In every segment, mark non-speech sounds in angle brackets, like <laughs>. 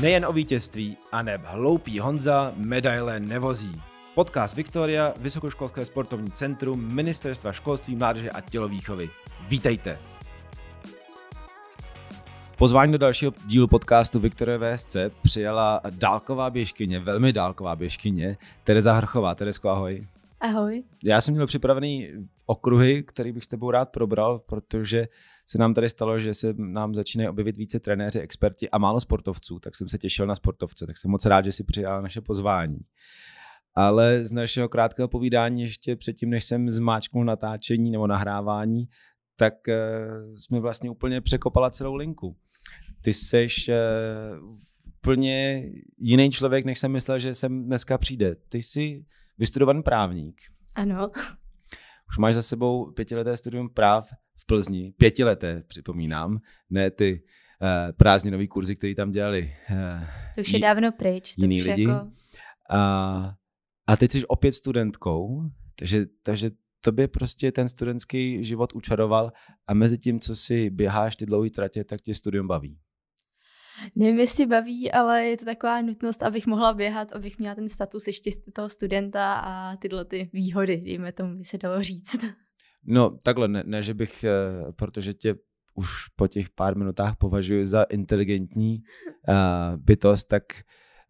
Nejen o vítězství, a neb hloupý Honza medaile nevozí. Podcast Viktoria, Vysokoškolské sportovní centrum, Ministerstva školství, mládeže a tělovýchovy. Vítejte! Pozvání do dalšího dílu podcastu Viktorie VSC přijala dálková běžkyně, velmi dálková běžkyně, Tereza Hrchová. Teresko, ahoj. Ahoj. Já jsem měl připravený okruhy, který bych s tebou rád probral, protože se nám tady stalo, že se nám začínají objevit více trenéři, experti a málo sportovců, tak jsem se těšil na sportovce, tak jsem moc rád, že si přijal naše pozvání. Ale z našeho krátkého povídání ještě předtím, než jsem zmáčknul natáčení nebo nahrávání, tak uh, jsme vlastně úplně překopala celou linku. Ty seš uh, úplně jiný člověk, než jsem myslel, že sem dneska přijde. Ty jsi vystudovaný právník. Ano. Už máš za sebou pětileté studium práv v Plzni. Pětileté, připomínám. Ne ty uh, prázdninový kurzy, které tam dělali. Uh, to už je dávno pryč. To jiný lidi. Jako... A, a teď jsi opět studentkou, takže, takže tobě prostě ten studentský život učaroval a mezi tím, co si běháš ty dlouhé tratě, tak tě studium baví. Nevím, jestli baví, ale je to taková nutnost, abych mohla běhat, abych měla ten status ještě toho studenta a tyhle ty výhody, dejme tomu, by se dalo říct. No takhle, ne, ne že bych, eh, protože tě už po těch pár minutách považuji za inteligentní uh, bytost, tak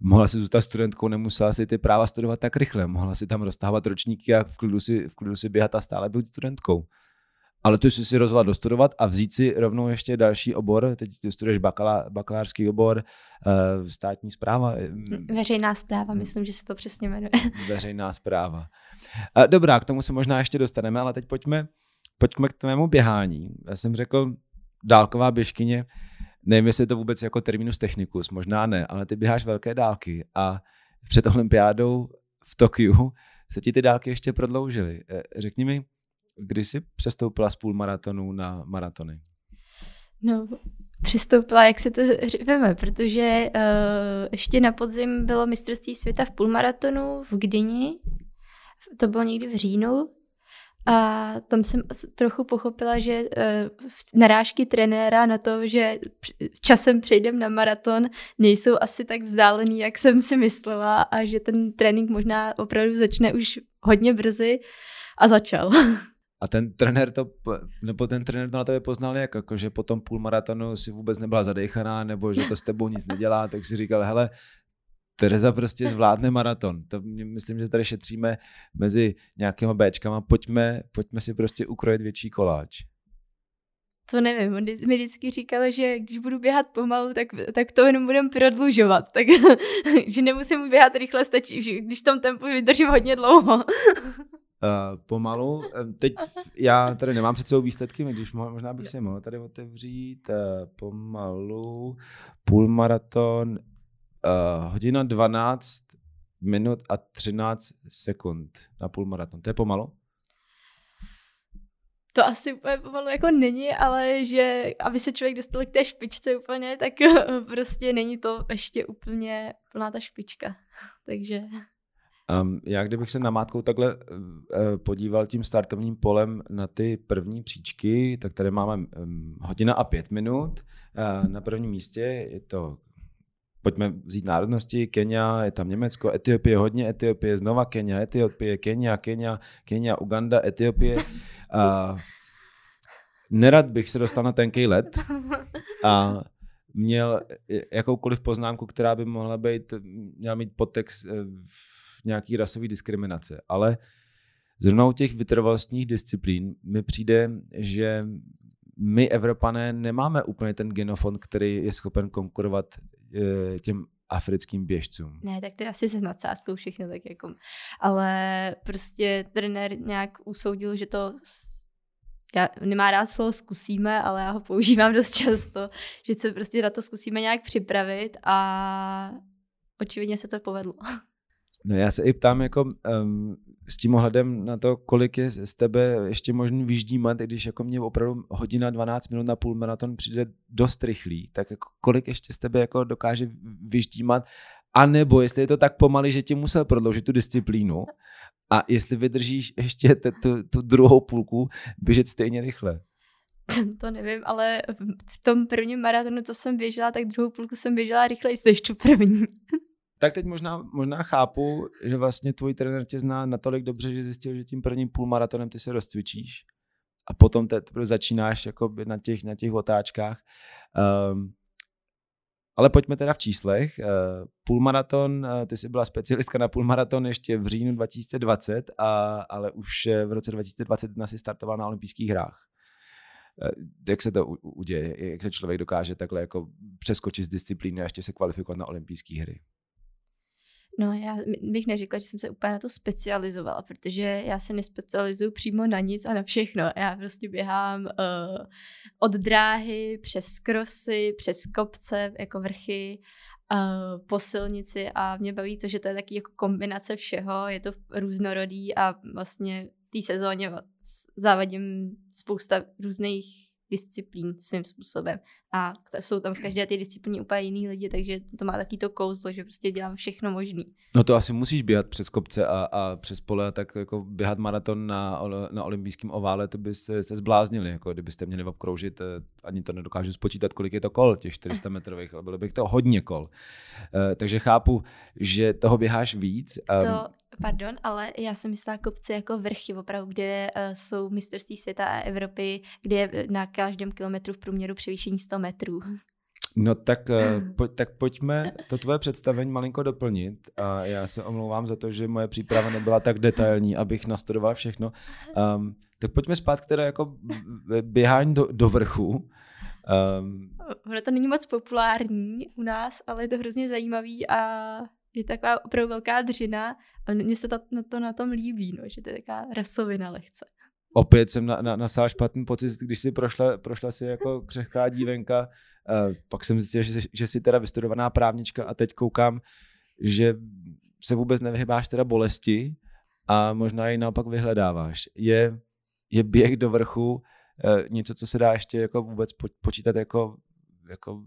mohla si zůstat studentkou, nemusela si ty práva studovat tak rychle, mohla si tam roztávat ročníky a v klidu si, v klidu si běhat a stále být studentkou. Ale ty jsi si rozhodla dostudovat a vzít si rovnou ještě další obor, teď ty studuješ bakalá, bakalářský obor, uh, státní zpráva. Veřejná zpráva, myslím, že se to přesně jmenuje. <laughs> Veřejná zpráva. Uh, dobrá, k tomu se možná ještě dostaneme, ale teď pojďme, pojďme k tvému běhání. Já jsem řekl, dálková běžkyně, nevím, jestli je to vůbec jako terminus technicus, možná ne, ale ty běháš velké dálky a před olympiádou v Tokiu se ti ty dálky ještě prodloužily. Eh, řekni mi, Kdy jsi přestoupila z půlmaratonu na maratony? No, přistoupila, jak se to říkáme, protože uh, ještě na podzim bylo mistrovství světa v půlmaratonu v Gdyni, to bylo někdy v říjnu, a tam jsem trochu pochopila, že uh, narážky trenéra na to, že časem přejdem na maraton, nejsou asi tak vzdálený, jak jsem si myslela a že ten trénink možná opravdu začne už hodně brzy a začal. <laughs> A ten trenér to, nebo ten trenér to na tebe poznal jak, jako, že po tom půlmaratonu si vůbec nebyla zadechaná, nebo že to s tebou nic nedělá, tak si říkal, hele, Tereza prostě zvládne maraton. To myslím, že tady šetříme mezi nějakýma Bčkama. Pojďme, pojďme si prostě ukrojit větší koláč. To nevím, on mi vždycky říkal, že když budu běhat pomalu, tak, tak to jenom budem prodlužovat. <laughs> Tak, že nemusím běhat rychle, stačí, že když v tom tempu vydržím hodně dlouho. <laughs> Uh, pomalu. Teď já tady nemám před sebou výsledky, když možná bych si mohl tady otevřít. Uh, pomalu. Půlmaraton. Uh, hodina 12 minut a 13 sekund na půlmaraton. To je pomalu? To asi úplně pomalu jako není, ale že aby se člověk dostal k té špičce úplně, tak <laughs> prostě není to ještě úplně plná ta špička. <laughs> Takže... Um, já kdybych se namátkou takhle uh, podíval tím startovním polem na ty první příčky, tak tady máme um, hodina a pět minut. Uh, na prvním místě je to, pojďme vzít národnosti, Kenia, je tam Německo, Etiopie, hodně Etiopie, znova Kenia, Etiopie, Kenia, Kenia, Kenia, Uganda, Etiopie. Uh, nerad bych se dostal na tenký let a měl jakoukoliv poznámku, která by mohla být, měla mít podtext nějaký rasový diskriminace, ale zrovna u těch vytrvalostních disciplín mi přijde, že my Evropané nemáme úplně ten genofond, který je schopen konkurovat eh, těm africkým běžcům. Ne, tak to je asi se nadsázkou všechno tak jako, ale prostě trenér nějak usoudil, že to já nemá rád slovo zkusíme, ale já ho používám dost často, že se prostě na to zkusíme nějak připravit a očividně se to povedlo. <laughs> No já se i ptám jako um, s tím ohledem na to, kolik je z tebe ještě možný vyždímat, když jako mě opravdu hodina 12 minut na půl maraton přijde dost rychlý, tak jako kolik ještě z tebe jako dokáže vyždímat, a nebo jestli je to tak pomalý, že ti musel prodloužit tu disciplínu a jestli vydržíš ještě tu, tu druhou půlku běžet stejně rychle. <laughs> to nevím, ale v tom prvním maratonu, co jsem běžela, tak druhou půlku jsem běžela rychleji než tu první. Tak teď možná, možná chápu, že vlastně tvůj trenér tě zná natolik dobře, že zjistil, že tím prvním půlmaratonem ty se rozcvičíš a potom te začínáš na těch, na těch otáčkách. Um, ale pojďme teda v číslech. Uh, půlmaraton, uh, ty jsi byla specialistka na půlmaraton ještě v říjnu 2020, a, ale už v roce 2021 si startovala na olympijských hrách. Uh, jak se to uděje? Jak se člověk dokáže takhle jako přeskočit z disciplíny a ještě se kvalifikovat na olympijské hry? No já bych neřekla, že jsem se úplně na to specializovala, protože já se nespecializuju přímo na nic a na všechno. Já prostě běhám uh, od dráhy přes krosy, přes kopce, jako vrchy, uh, po silnici a mě baví to, že to je taky jako kombinace všeho, je to různorodý a vlastně té sezóně závadím spousta různých disciplín svým způsobem. A jsou tam v každé té disciplíně úplně jiný lidi, takže to má taky to kouzlo, že prostě dělám všechno možný. No to asi musíš běhat přes kopce a, a přes pole, tak jako běhat maraton na, na olympijském ovále, to byste se zbláznili, jako kdybyste měli obkroužit, eh, ani to nedokážu spočítat, kolik je to kol, těch 400 metrových, ale bylo bych to hodně kol. Uh, takže chápu, že toho běháš víc. Um, to Pardon, ale já jsem myslela kopce jako vrchy, opravdu, kde uh, jsou mistrovství světa a Evropy, kde je na každém kilometru v průměru převýšení 100 metrů. No tak, uh, <laughs> po, tak pojďme to tvoje představení malinko doplnit. A já se omlouvám za to, že moje příprava nebyla tak detailní, abych nastudoval všechno. Um, tak pojďme zpátky teda jako běhání do, do vrchu. Um, ono to není moc populární u nás, ale je to hrozně zajímavý a je taková opravdu velká dřina a mně se to na, to na tom líbí, no, že to je taková rasovina lehce. Opět jsem na, na, špatný pocit, když si prošla, prošla si jako křehká dívenka, uh, pak jsem zjistil, že, že jsi teda vystudovaná právnička a teď koukám, že se vůbec nevyhybáš teda bolesti a možná ji naopak vyhledáváš. Je, je běh do vrchu uh, něco, co se dá ještě jako vůbec počítat jako, jako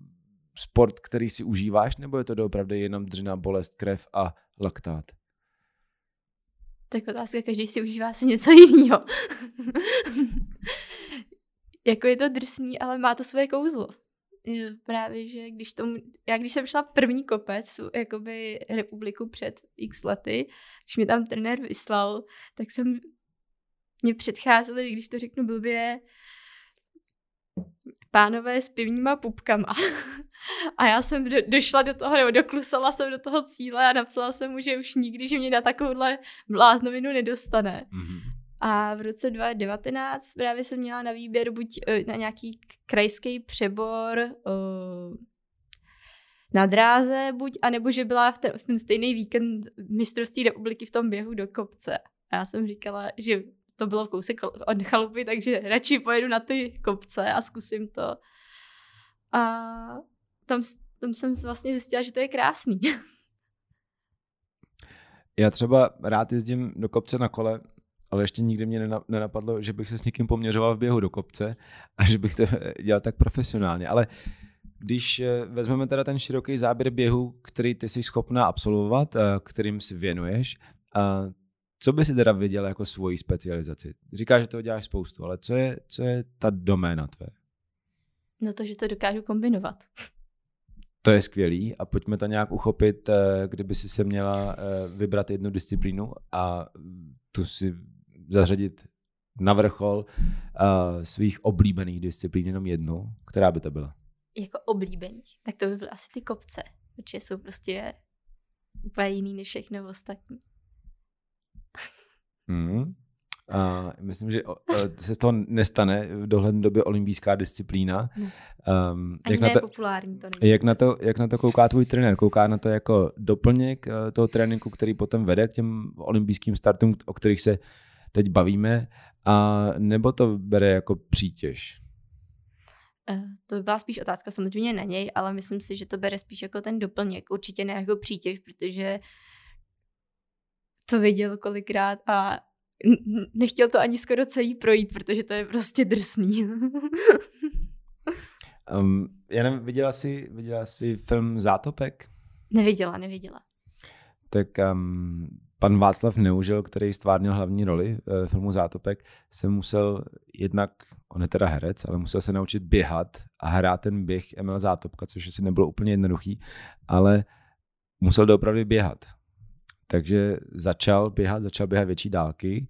sport, který si užíváš, nebo je to doopravdy jenom dřina, bolest, krev a laktát? Tak otázka, každý si užívá si něco <laughs> jiného. jako je to drsný, ale má to svoje kouzlo. Právě, že když tomu, já když jsem šla první kopec, jakoby republiku před x lety, když mi tam trenér vyslal, tak jsem mě předcházeli, když to řeknu blbě, pánové s pivníma pupkama. <laughs> a já jsem do, došla do toho, nebo doklusala jsem do toho cíle a napsala jsem mu, že už nikdy, že mě na takovouhle bláznovinu nedostane. Mm-hmm. A v roce 2019 právě jsem měla na výběr buď uh, na nějaký krajský přebor uh, na dráze, buď, anebo že byla v ten, ten stejný víkend mistrovství republiky v tom běhu do kopce. A já jsem říkala, že to bylo v kousek od chalupy, takže radši pojedu na ty kopce a zkusím to. A tam, tam jsem vlastně zjistila, že to je krásný. Já třeba rád jezdím do kopce na kole, ale ještě nikdy mě nenapadlo, že bych se s někým poměřoval v běhu do kopce a že bych to <laughs> dělal tak profesionálně. Ale když eh, vezmeme teda ten široký záběr běhu, který ty jsi schopná absolvovat, kterým si věnuješ, co by si teda viděl jako svoji specializaci? Říkáš, že toho děláš spoustu, ale co je, co je ta doména tvé? No to, že to dokážu kombinovat. To je skvělý a pojďme to nějak uchopit, eh, kdyby si se měla eh, vybrat jednu disciplínu a tu si zařadit na vrchol eh, svých oblíbených disciplín jenom jednu, která by to byla? Jako oblíbených? Tak to by byly asi ty kopce, protože jsou prostě úplně jiný než všechno ostatní. Mm. A myslím, že se z toho nestane v dohledné době olympijská disciplína. Um, jak, na to, populární to jak, na to, jak na to kouká tvůj trenér? Kouká na to jako doplněk uh, toho tréninku, který potom vede k těm olympijským startům, o kterých se teď bavíme, a nebo to bere jako přítěž? Uh, to by byla spíš otázka samozřejmě na něj, ale myslím si, že to bere spíš jako ten doplněk, určitě ne jako přítěž, protože to viděl kolikrát a nechtěl to ani skoro celý projít, protože to je prostě drsný. <laughs> um, já nevím, viděla jsi, viděla jsi film Zátopek? Neviděla, neviděla. Tak um, pan Václav Neužil, který stvárnil hlavní roli v filmu Zátopek, se musel jednak, on je teda herec, ale musel se naučit běhat a hrát ten běh Emil Zátopka, což asi nebylo úplně jednoduchý, ale musel doopravdy běhat. Takže začal běhat, začal běhat větší dálky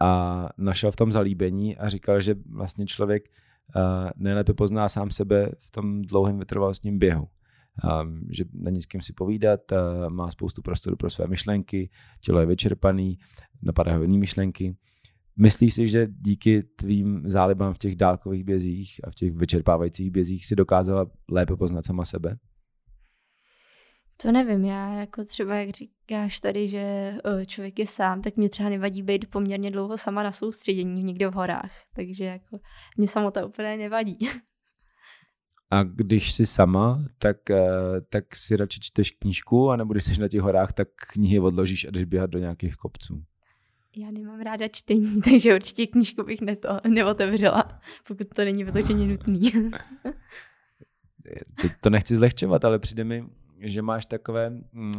a našel v tom zalíbení a říkal, že vlastně člověk uh, nejlépe pozná sám sebe v tom dlouhém vytrvalostním běhu. Um, že není s kým si povídat, uh, má spoustu prostoru pro své myšlenky, tělo je vyčerpaný, napadají ho jiné myšlenky. Myslíš si, že díky tvým zálibám v těch dálkových bězích a v těch vyčerpávajících bězích si dokázala lépe poznat sama sebe? To nevím, já jako třeba, jak říkáš tady, že člověk je sám, tak mě třeba nevadí být poměrně dlouho sama na soustředění někde v horách, takže jako mě samota úplně nevadí. <laughs> A když jsi sama, tak, eh, tak si radši čteš knížku, anebo když jsi na těch horách, tak knihy odložíš a jdeš běhat do nějakých kopců? Já nemám ráda čtení, <laughs> takže určitě knížku bych neto, neotevřela, pokud to není vyloženě nutný. <laughs> to, to nechci zlehčovat, ale přijde mi, že máš takové mm,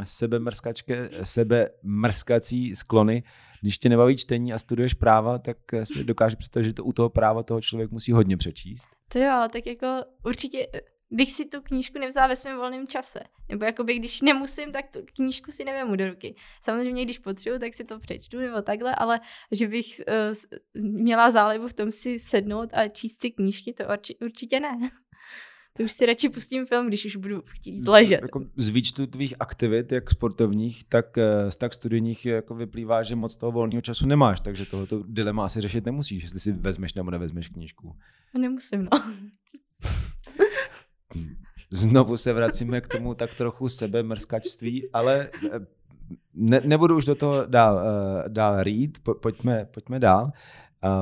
sebemrskací sklony. Když tě nebaví čtení a studuješ práva, tak si dokážu představit, že to u toho práva toho člověk musí hodně přečíst. To jo, ale tak jako určitě bych si tu knížku nevzala ve svém volném čase. Nebo jakoby, když nemusím, tak tu knížku si nevemu do ruky. Samozřejmě, když potřebuji, tak si to přečtu nebo takhle, ale že bych uh, měla zálibu v tom si sednout a číst si knížky, to urči, určitě ne. <laughs> To už si radši pustím film, když už budu chtít mm, ležet. Jako z výčtu tvých aktivit, jak sportovních, tak, eh, tak studijních, jako vyplývá, že moc toho volného času nemáš, takže tohoto dilema asi řešit nemusíš, jestli si vezmeš nebo nevezmeš knížku. Nemusím, no. Znovu se vracíme k tomu tak trochu sebe mrskačství, ale eh, ne, nebudu už do toho dál, uh, dál rýt, po, pojďme, pojďme dál.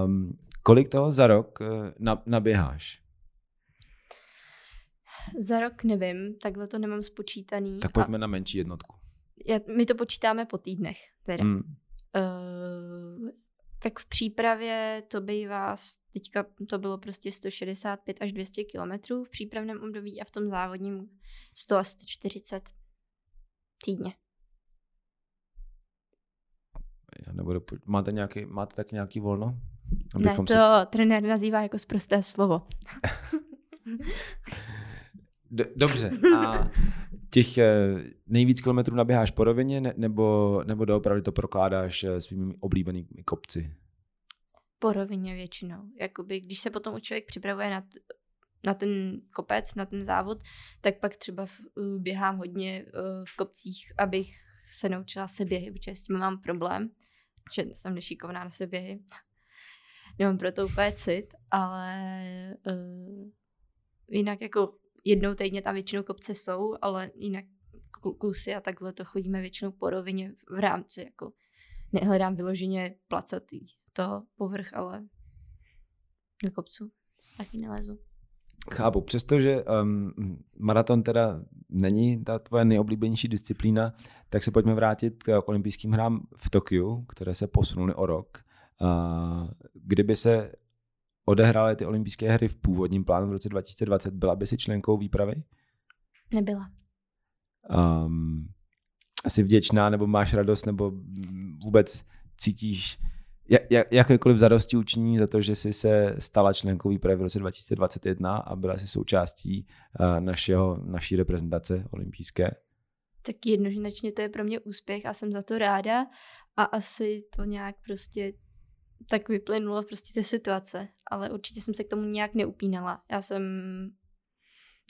Um, kolik toho za rok naběháš? Za rok nevím, takhle to nemám spočítaný. Tak pojďme a... na menší jednotku. Já, my to počítáme po týdnech, teda. Hmm. Uh, tak v přípravě to bývá, teďka to bylo prostě 165 až 200 kilometrů v přípravném období a v tom závodním 100 až 140 týdně. Já nebudu, máte, nějaký, máte tak nějaký volno? Ne, to si... trenér nazývá jako zprosté slovo. <laughs> Dobře. A těch eh, nejvíc kilometrů naběháš po rovině, nebo, nebo doopravdy to prokládáš eh, svými oblíbenými kopci? Po rovině většinou. Jakoby, když se potom člověk připravuje na, na ten kopec, na ten závod, tak pak třeba v, eh, běhám hodně v kopcích, abych se naučila se běhy, protože s tím mám problém, že jsem nešikovná na se běhy. Nemám pro to úplně cit, ale uh, jinak jako jednou týdně tam většinou kopce jsou, ale jinak kusy a takhle to chodíme většinou po rovině v rámci, jako nehledám vyloženě placatý to povrch, ale do kopců taky nelezu. Chápu, přestože um, maraton teda není ta tvoje nejoblíbenější disciplína, tak se pojďme vrátit k olympijským hrám v Tokiu, které se posunuly o rok. Uh, kdyby se odehrály ty olympijské hry v původním plánu v roce 2020, byla by si členkou výpravy? Nebyla. Um, asi vděčná, nebo máš radost, nebo vůbec cítíš jak, jakékoliv zadosti učiní za to, že jsi se stala členkou výpravy v roce 2021 a byla si součástí uh, našeho, naší reprezentace olympijské? Tak jednoznačně to je pro mě úspěch a jsem za to ráda a asi to nějak prostě tak vyplynulo prostě ze situace, ale určitě jsem se k tomu nějak neupínala. Já jsem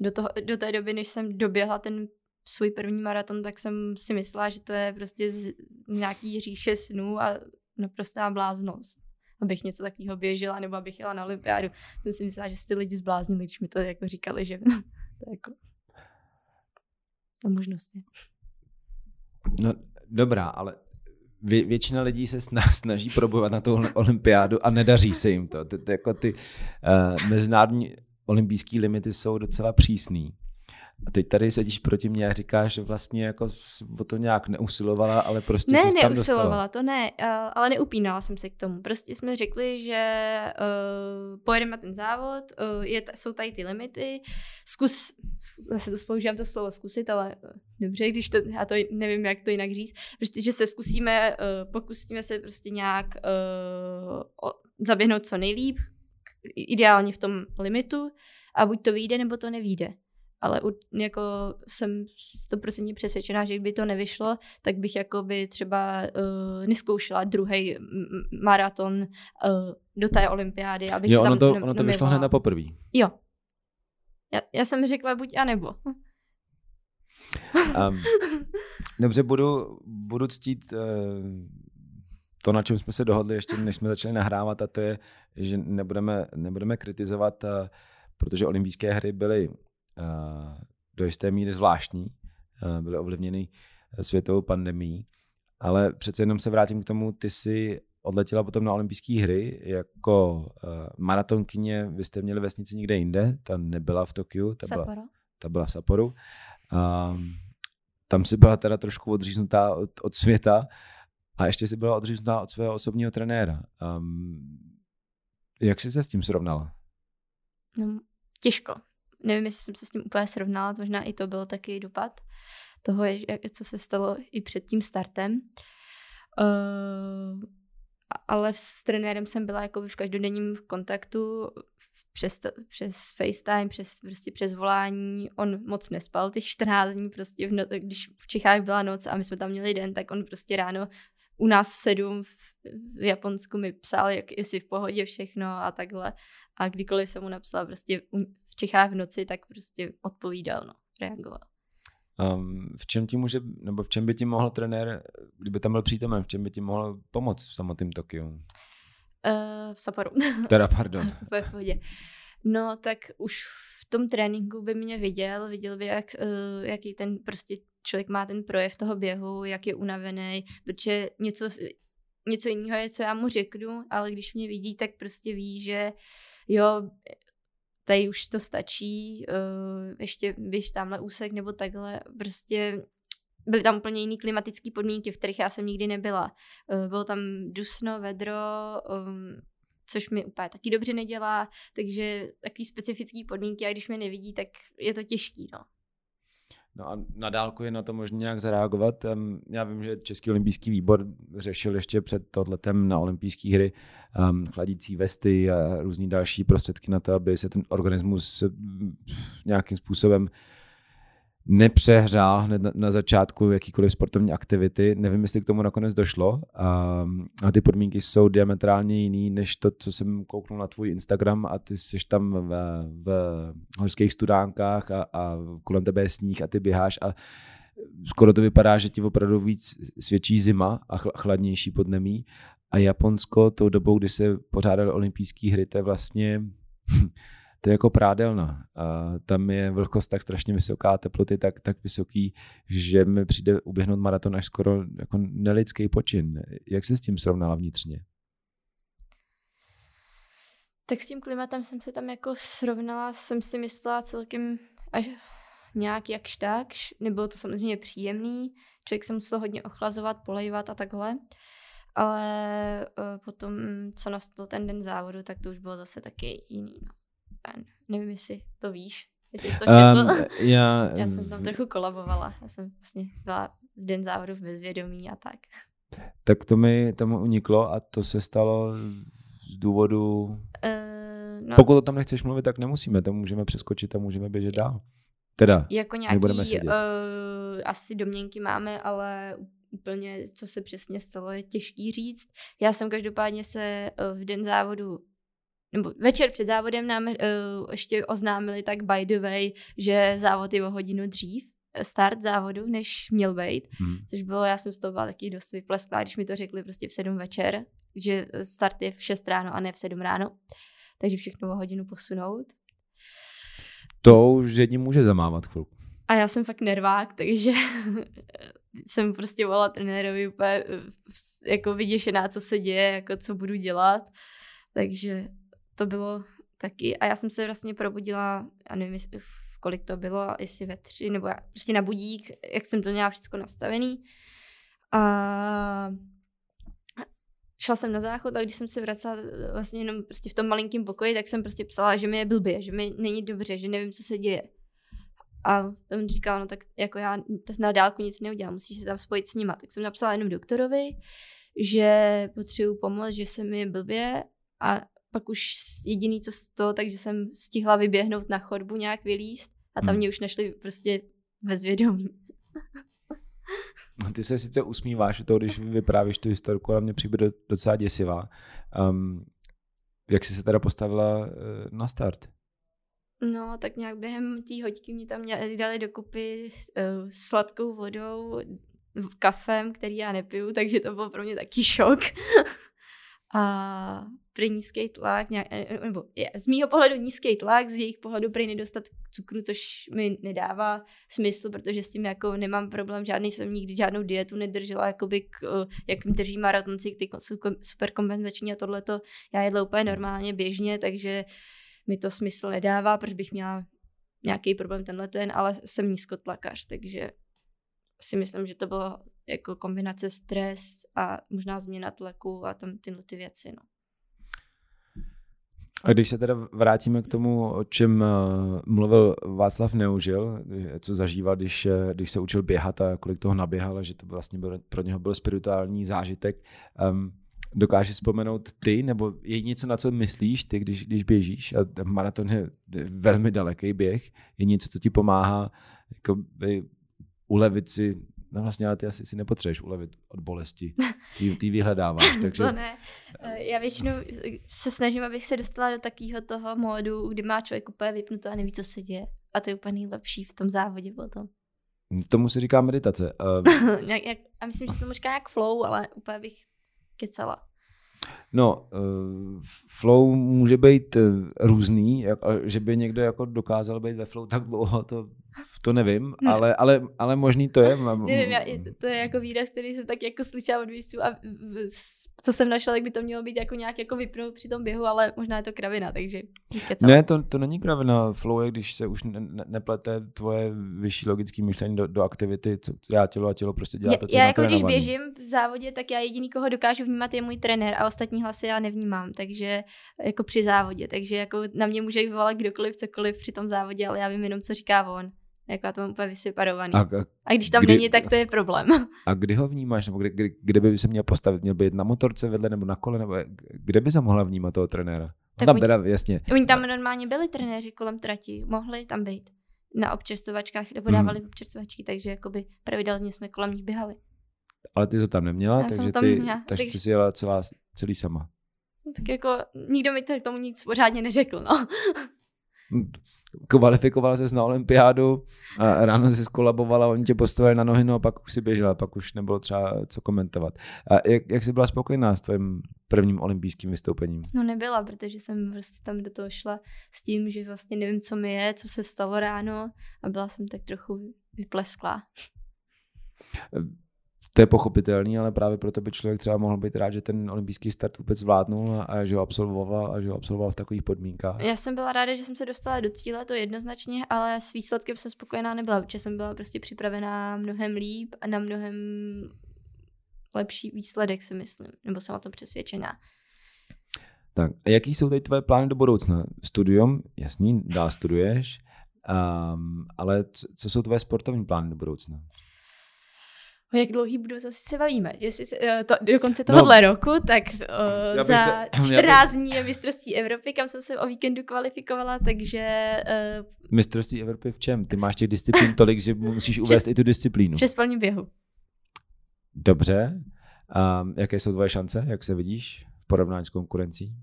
do, toho, do té doby, než jsem doběhla ten svůj první maraton, tak jsem si myslela, že to je prostě z nějaký říše snů a naprostá bláznost. Abych něco takového běžela, nebo abych jela na olympiádu. Jsem si myslela, že jste lidi zbláznili, když mi to jako říkali, že <laughs> to je jako ta možnost. No dobrá, ale vě, většina lidí se <laughs> snaží probovat na tu olympiádu a nedaří se jim to. Ty, ty, jako ty uh, mezinárodní olympijské limity jsou docela přísný. A teď tady sedíš proti mě a říkáš, že vlastně jako o to nějak neusilovala, ale prostě Ne, se tam neusilovala, dostala. to ne, uh, ale neupínala jsem se k tomu. Prostě jsme řekli, že uh, pojedeme na ten závod, uh, je, jsou tady ty limity, zkus, zase to používám to slovo zkusit, ale uh, dobře, když to, já to nevím, jak to jinak říct, prostě, že se zkusíme, uh, pokusíme se prostě nějak uh, o, zaběhnout co nejlíp, ideálně v tom limitu a buď to vyjde, nebo to nevíde. Ale u, jako jsem stoprocentně přesvědčená, že kdyby to nevyšlo, tak bych jako by třeba uh, neskoušela druhý maraton uh, do té olympiády, abych Jo, se tam ono to, ono to vyšlo hned na poprví. Jo. Já, já jsem řekla buď a nebo. Um, dobře, budu, budu ctít uh, to, na čem jsme se dohodli ještě, než jsme začali nahrávat, a to je, že nebudeme, nebudeme kritizovat, uh, protože olympijské hry byly do jisté míry zvláštní, uh, byly ovlivněny světovou pandemí, ale přece jenom se vrátím k tomu, ty jsi odletěla potom na olympijské hry jako uh, maratonkyně, vy jste měli vesnici někde jinde, ta nebyla v Tokiu, ta byla, ta byla v Saporu. Um, tam si byla teda trošku odříznutá od, od světa a ještě si byla odříznutá od svého osobního trenéra. Um, jak jsi se s tím srovnala? No, těžko. Nevím, jestli jsem se s tím úplně srovnala, možná i to byl taky dopad toho, co se stalo i před tím startem. Uh, ale s trenérem jsem byla jakoby v každodenním kontaktu přes, to, přes FaceTime, přes, prostě přes volání. On moc nespal těch 14 dní, prostě v no, když v Čechách byla noc a my jsme tam měli den, tak on prostě ráno u nás v sedm v, v Japonsku mi psal, jak jestli v pohodě všechno a takhle. A kdykoliv jsem mu napsala prostě v Čechách v noci, tak prostě odpovídal, no, reagoval. Um, v čem ti může, nebo v čem by ti mohl trenér, kdyby tam byl přítomen, v čem by ti mohl pomoct v samotném Tokiu? Uh, v Saporu. <laughs> Teda, pardon. <laughs> V pohodě. No, tak už v tom tréninku by mě viděl, viděl by, jak, uh, jaký ten prostě člověk má ten projev toho běhu, jak je unavený, protože něco, něco jiného je, co já mu řeknu, ale když mě vidí, tak prostě ví, že jo, tady už to stačí, uh, ještě běž tamhle úsek nebo takhle, prostě byly tam úplně jiný klimatické podmínky, v kterých já jsem nikdy nebyla. Uh, bylo tam dusno, vedro, um, což mi úplně taky dobře nedělá, takže takový specifický podmínky a když mě nevidí, tak je to těžký, no. No a na dálku je na to možné nějak zareagovat. Já vím, že Český olympijský výbor řešil ještě před tohletem na olympijské hry um, chladící vesty a různý další prostředky na to, aby se ten organismus nějakým způsobem nepřehrál hned na, na začátku jakýkoliv sportovní aktivity. Nevím, jestli k tomu nakonec došlo. A, a ty podmínky jsou diametrálně jiný, než to, co jsem kouknul na tvůj Instagram a ty jsi tam v, v horských studánkách a, a kolem tebe je sníh a ty běháš a skoro to vypadá, že ti opravdu víc svědčí zima a chl- chladnější podnemí. A Japonsko tou dobou, kdy se pořádaly olympijské hry, to je vlastně to je jako prádelna. A tam je vlhkost tak strašně vysoká, teploty tak, tak vysoký, že mi přijde uběhnout maraton až skoro jako nelidský počin. Jak se s tím srovnala vnitřně? Tak s tím klimatem jsem se tam jako srovnala, jsem si myslela celkem až nějak jakž takž. Nebylo to samozřejmě příjemný, člověk se musel hodně ochlazovat, polejvat a takhle. Ale uh, potom, co nastal ten den závodu, tak to už bylo zase taky jiný. No. Já nevím, jestli to víš, jestli jsi to četl. Um, já, <laughs> Já jsem tam trochu kolabovala. Já jsem vlastně byla v den závodu v bezvědomí a tak. Tak to mi tomu uniklo a to se stalo z důvodu... Uh, no, Pokud o tom nechceš mluvit, tak nemusíme, to můžeme přeskočit a můžeme běžet dál. Teda, jako budeme nějaký, sedět. uh, asi domněnky máme, ale úplně, co se přesně stalo, je těžký říct. Já jsem každopádně se uh, v den závodu nebo večer před závodem nám uh, ještě oznámili tak by the way, že závod je o hodinu dřív, eh, start závodu, než měl být, hm. což bylo, já jsem z toho byla taky dost vyplesklá, když mi to řekli prostě v 7 večer, že start je v 6 ráno a ne v 7 ráno, takže všechno o hodinu posunout. to už jedním může zamávat chvilku. A já jsem fakt nervák, takže <laughs> jsem prostě volala trenérovi úplně eh, jako vyděšená, co se děje, jako co budu dělat. Takže to bylo taky. A já jsem se vlastně probudila, a nevím, jestli kolik to bylo, jestli ve tři, nebo já, prostě na budík, jak jsem to měla všechno nastavený. A šla jsem na záchod a když jsem se vracela vlastně jenom prostě v tom malinkém pokoji, tak jsem prostě psala, že mi je blbě, že mi není dobře, že nevím, co se děje. A on říkal, no tak jako já na dálku nic neudělám, musíš se tam spojit s nima. Tak jsem napsala jenom doktorovi, že potřebuji pomoc, že se mi je blbě a pak už jediný, co z toho, takže jsem stihla vyběhnout na chodbu, nějak vylíst a tam hmm. mě už našli prostě bezvědomí. <laughs> No, ty se sice usmíváš to, když vyprávíš tu historku, ale mě přijde docela děsivá. Um, jak jsi se teda postavila uh, na start? No, tak nějak během té hoďky mě tam dali dokupy uh, sladkou vodou, kafem, který já nepiju, takže to byl pro mě taky šok. <laughs> a prý nízký tlak, nějak, eh, eh, nebo je, z mýho pohledu nízký tlak, z jejich pohledu prý nedostatek cukru, což mi nedává smysl, protože s tím jako nemám problém, žádný jsem nikdy žádnou dietu nedržela, jakoby k, jak drží maratonci, ty super kompenzační a tohleto, já jedla úplně normálně, běžně, takže mi to smysl nedává, proč bych měla nějaký problém tenhle ten, ale jsem nízkotlakař, takže si myslím, že to bylo jako kombinace stres a možná změna tlaku a tam tyhle ty věci. No. A když se teda vrátíme k tomu, o čem eh, mluvil Václav Neužil, co zažíval, když, eh, když se učil běhat a kolik toho naběhal, že to vlastně byl, pro něho byl spirituální zážitek. Um, dokážeš vzpomenout ty, nebo je něco, na co myslíš ty, když, když běžíš? A maraton je velmi daleký běh. Je něco, co ti pomáhá jako ulevit si No vlastně, ale ty asi si nepotřebuješ ulevit od bolesti. Ty, ty vyhledáváš, <laughs> takže... To ne. Já většinou se snažím, abych se dostala do takového toho módu, kdy má člověk úplně vypnuto a neví, co se děje. A to je úplně nejlepší v tom závodě potom. Tomu se říká meditace. <laughs> Uh... a myslím, že to možná jak flow, ale úplně bych kecala. No, uh, flow může být uh, různý, jak, že by někdo jako dokázal být ve flow tak dlouho, to to nevím, ne. ale, ale, ale možný to je. Nevím, já, to je jako výraz, který jsem tak jako slyšela od výzců a co jsem našla, tak by to mělo být jako nějak jako vypnout při tom běhu, ale možná je to kravina, takže Ne, to, to není kravina. Flow je, když se už ne, ne, neplete tvoje vyšší logické myšlení do, do aktivity, co já tělo a tělo prostě dělá to, co Já jako když běžím v závodě, tak já jediný, koho dokážu vnímat, je můj trenér a ostatní hlasy já nevnímám, takže jako při závodě, takže jako na mě může vyvolat kdokoliv, cokoliv při tom závodě, ale já vím jenom, co říká on. Jako já to mám úplně vyseparovaný. A, a, a když tam kdy, není, tak to je problém. <laughs> A kdy ho vnímáš? Nebo kde, kde, kde by se měl postavit? Měl být na motorce vedle nebo na kole? Nebo kde by se mohla vnímat toho trenéra? Tak tam teda, jasně. Oni tam normálně byli trenéři kolem trati, mohli tam být na občerstvovačkách, nebo mhm. dávali mm. občerstvovačky, takže jakoby pravidelně jsme kolem nich běhali. Ale ty to tam neměla, Já takže, tam ty, neměla, takže, takže ty jsi jela celá, celý sama. No, tak jako nikdo mi to k tomu nic pořádně neřekl, no kvalifikovala se na olympiádu a ráno se skolabovala, oni tě postavili na nohy, no a pak už si běžela, pak už nebylo třeba co komentovat. A jak, jak jsi byla spokojená s tvým prvním olympijským vystoupením? No nebyla, protože jsem vlastně tam do toho šla s tím, že vlastně nevím, co mi je, co se stalo ráno a byla jsem tak trochu vyplesklá. To je pochopitelný, ale právě proto by člověk třeba mohl být rád, že ten olympijský start vůbec zvládnul a že ho absolvoval a že ho absolvoval v takových podmínkách. Já jsem byla ráda, že jsem se dostala do cíle, to jednoznačně, ale s výsledkem jsem spokojená nebyla, protože jsem byla prostě připravená mnohem líp a na mnohem lepší výsledek, si myslím, nebo jsem o tom přesvědčená. Tak, a jaký jsou teď tvoje plány do budoucna? Studium, jasný, dál studuješ, um, ale co, co jsou tvoje sportovní plány do budoucna? O jak dlouhý zase se bavíme. Jestli se, eh, to, do konce tohohle no, roku, tak uh, za to, 14 dní je mistrovství Evropy, kam jsem se o víkendu kvalifikovala, takže... Uh, mistrovství Evropy v čem? Ty máš těch disciplín tolik, že musíš <laughs> uvést přes, i tu disciplínu. Přes plný běhu. Dobře. Um, jaké jsou tvoje šance? Jak se vidíš v porovnání s konkurencí?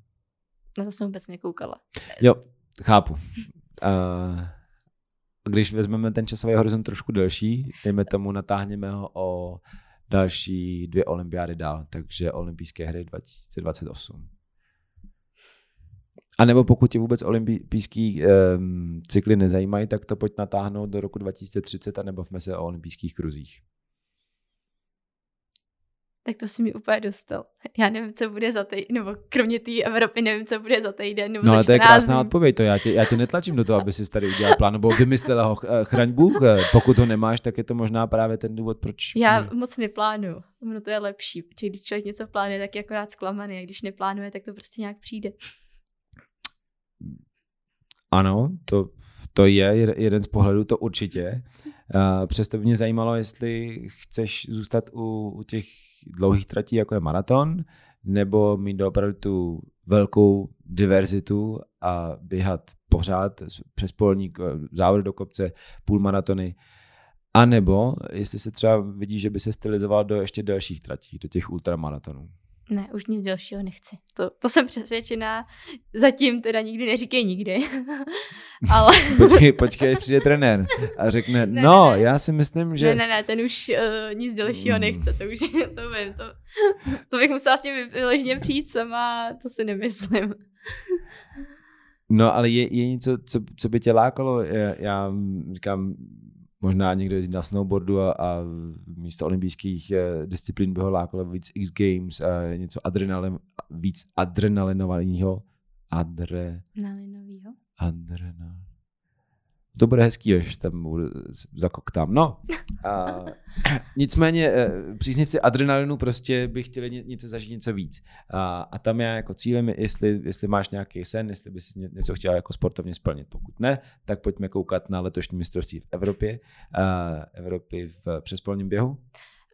Na to jsem vůbec nekoukala. Jo, chápu. Uh, když vezmeme ten časový horizont trošku delší, dejme tomu, natáhneme ho o další dvě olympiády dál, takže olympijské hry 2028. A nebo pokud tě vůbec olympijský um, cykly nezajímají, tak to pojď natáhnout do roku 2030 a nebavme se o olympijských kruzích. Tak to si mi úplně dostal. Já nevím, co bude za týden, nebo kromě té Evropy nevím, co bude za týden. Nebo no ale to je krásná dní. odpověď, to já tě, já tě netlačím do toho, aby si tady udělal plán, nebo vymyslela ho, eh, chraň Bůh, eh, pokud ho nemáš, tak je to možná právě ten důvod, proč... Já ne. moc neplánuju, ono to je lepší, protože když člověk něco plánuje, tak je akorát zklamaný, a když neplánuje, tak to prostě nějak přijde. Ano, to, to je jeden z pohledů, to určitě. Přesto by mě zajímalo, jestli chceš zůstat u, u těch dlouhých tratí, jako je maraton, nebo mít opravdu tu velkou diverzitu a běhat pořád přes polník, závod do kopce, půlmaratony. A nebo jestli se třeba vidí, že by se stylizoval do ještě dalších tratí, do těch ultramaratonů. Ne, už nic dalšího nechci. To, to jsem přesvědčená. Zatím teda nikdy neříkej nikdy. <laughs> Ale... <laughs> počkej, počkej, přijde trenér a řekne, ne, no, ne, já si myslím, že... Ne, ne, ne, ten už uh, nic dalšího mm. nechce, to už, <laughs> to vím, to, to bych musela s tím vyloženě přijít sama, to si nemyslím. No, ale je, je něco, co, co by tě lákalo? Já, já říkám, možná někdo jezdí na snowboardu a, a místo olympijských eh, disciplín by ho lákalo víc X Games a něco adrenalin, víc adrenalinového. Adrenalinového? Adrenal to bude hezký, až tam budu zakoktám. No, a, <laughs> nicméně eh, příznivci adrenalinu prostě by chtěli něco zažít, něco víc. A, a tam já jako cílem, jestli, jestli máš nějaký sen, jestli bys něco chtěl jako sportovně splnit. Pokud ne, tak pojďme koukat na letošní mistrovství v Evropě, a Evropy v přespolním běhu.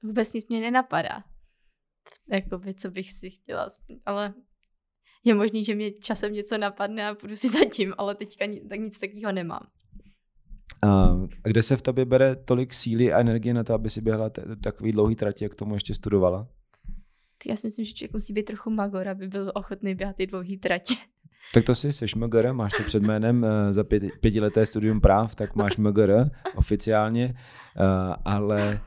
Vůbec nic mě nenapadá. Jakoby, co bych si chtěla, ale je možný, že mě časem něco napadne a půjdu si zatím, ale teďka tak nic takového nemám. A kde se v tobě bere tolik síly a energie na to, aby si běhla t- takový dlouhý trati, jak tomu ještě studovala? Já si myslím, že člověk musí být trochu magor, aby byl ochotný běhat ty dlouhý tratě. <laughs> Tak to si, jsi MGR, máš to před jménem uh, za pět, pětileté studium práv, tak máš MGR oficiálně, uh, ale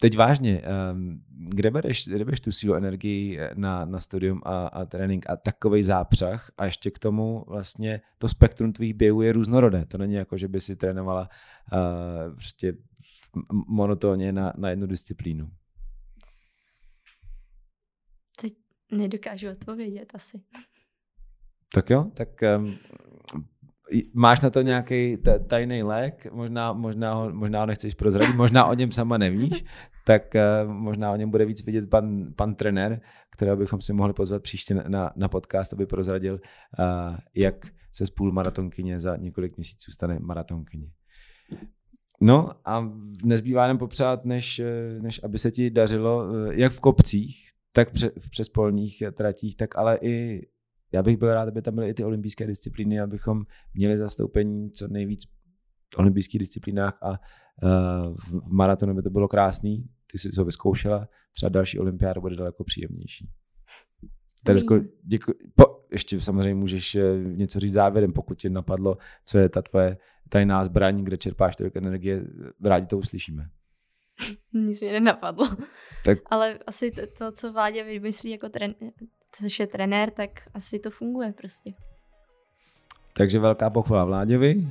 teď vážně, um, kde bereš, kde bereš tu sílu energii na, na studium a, a trénink a takový zápřah a ještě k tomu vlastně to spektrum tvých běhů je různorodé. To není jako, že by si trénovala uh, prostě monotónně na, na jednu disciplínu. Teď nedokážu odpovědět asi. Tak jo, tak um, Máš na to nějaký tajný lék, možná, možná, ho, možná ho nechceš prozradit, možná o něm sama nevíš, tak uh, možná o něm bude víc vidět pan, pan trenér, kterého bychom si mohli pozvat příště na, na podcast, aby prozradil, uh, jak se z půl maratonkyně za několik měsíců stane maratonkyně. No a nezbývá nám popřát, než, eh, než aby se ti dařilo jak v kopcích, tak v přespolních tratích, tak ale i já bych byl rád, aby tam byly i ty olympijské disciplíny, abychom měli zastoupení co nejvíc v olympijských disciplínách a uh, v maratonu by to bylo krásný. Ty jsi to vyzkoušela, třeba další olympiáda bude daleko příjemnější. Teresko, děkuji. Po, ještě samozřejmě můžeš eh, něco říct závěrem, pokud ti napadlo, co je ta tvoje tajná zbraň, kde čerpáš tolik energie, rádi to uslyšíme. Nic mě nenapadlo. Tak. Ale asi to, to co Vládě vymyslí jako tren, což je trenér, tak asi to funguje prostě. Takže velká pochvala Vláďovi.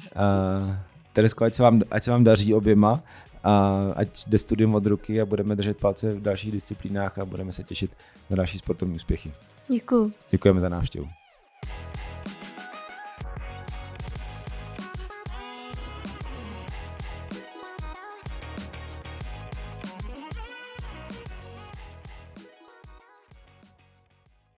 Teresko, ať se, vám, ať se vám daří oběma a ať jde studium od ruky a budeme držet palce v dalších disciplínách a budeme se těšit na další sportovní úspěchy. Děkuji. Děkujeme za návštěvu.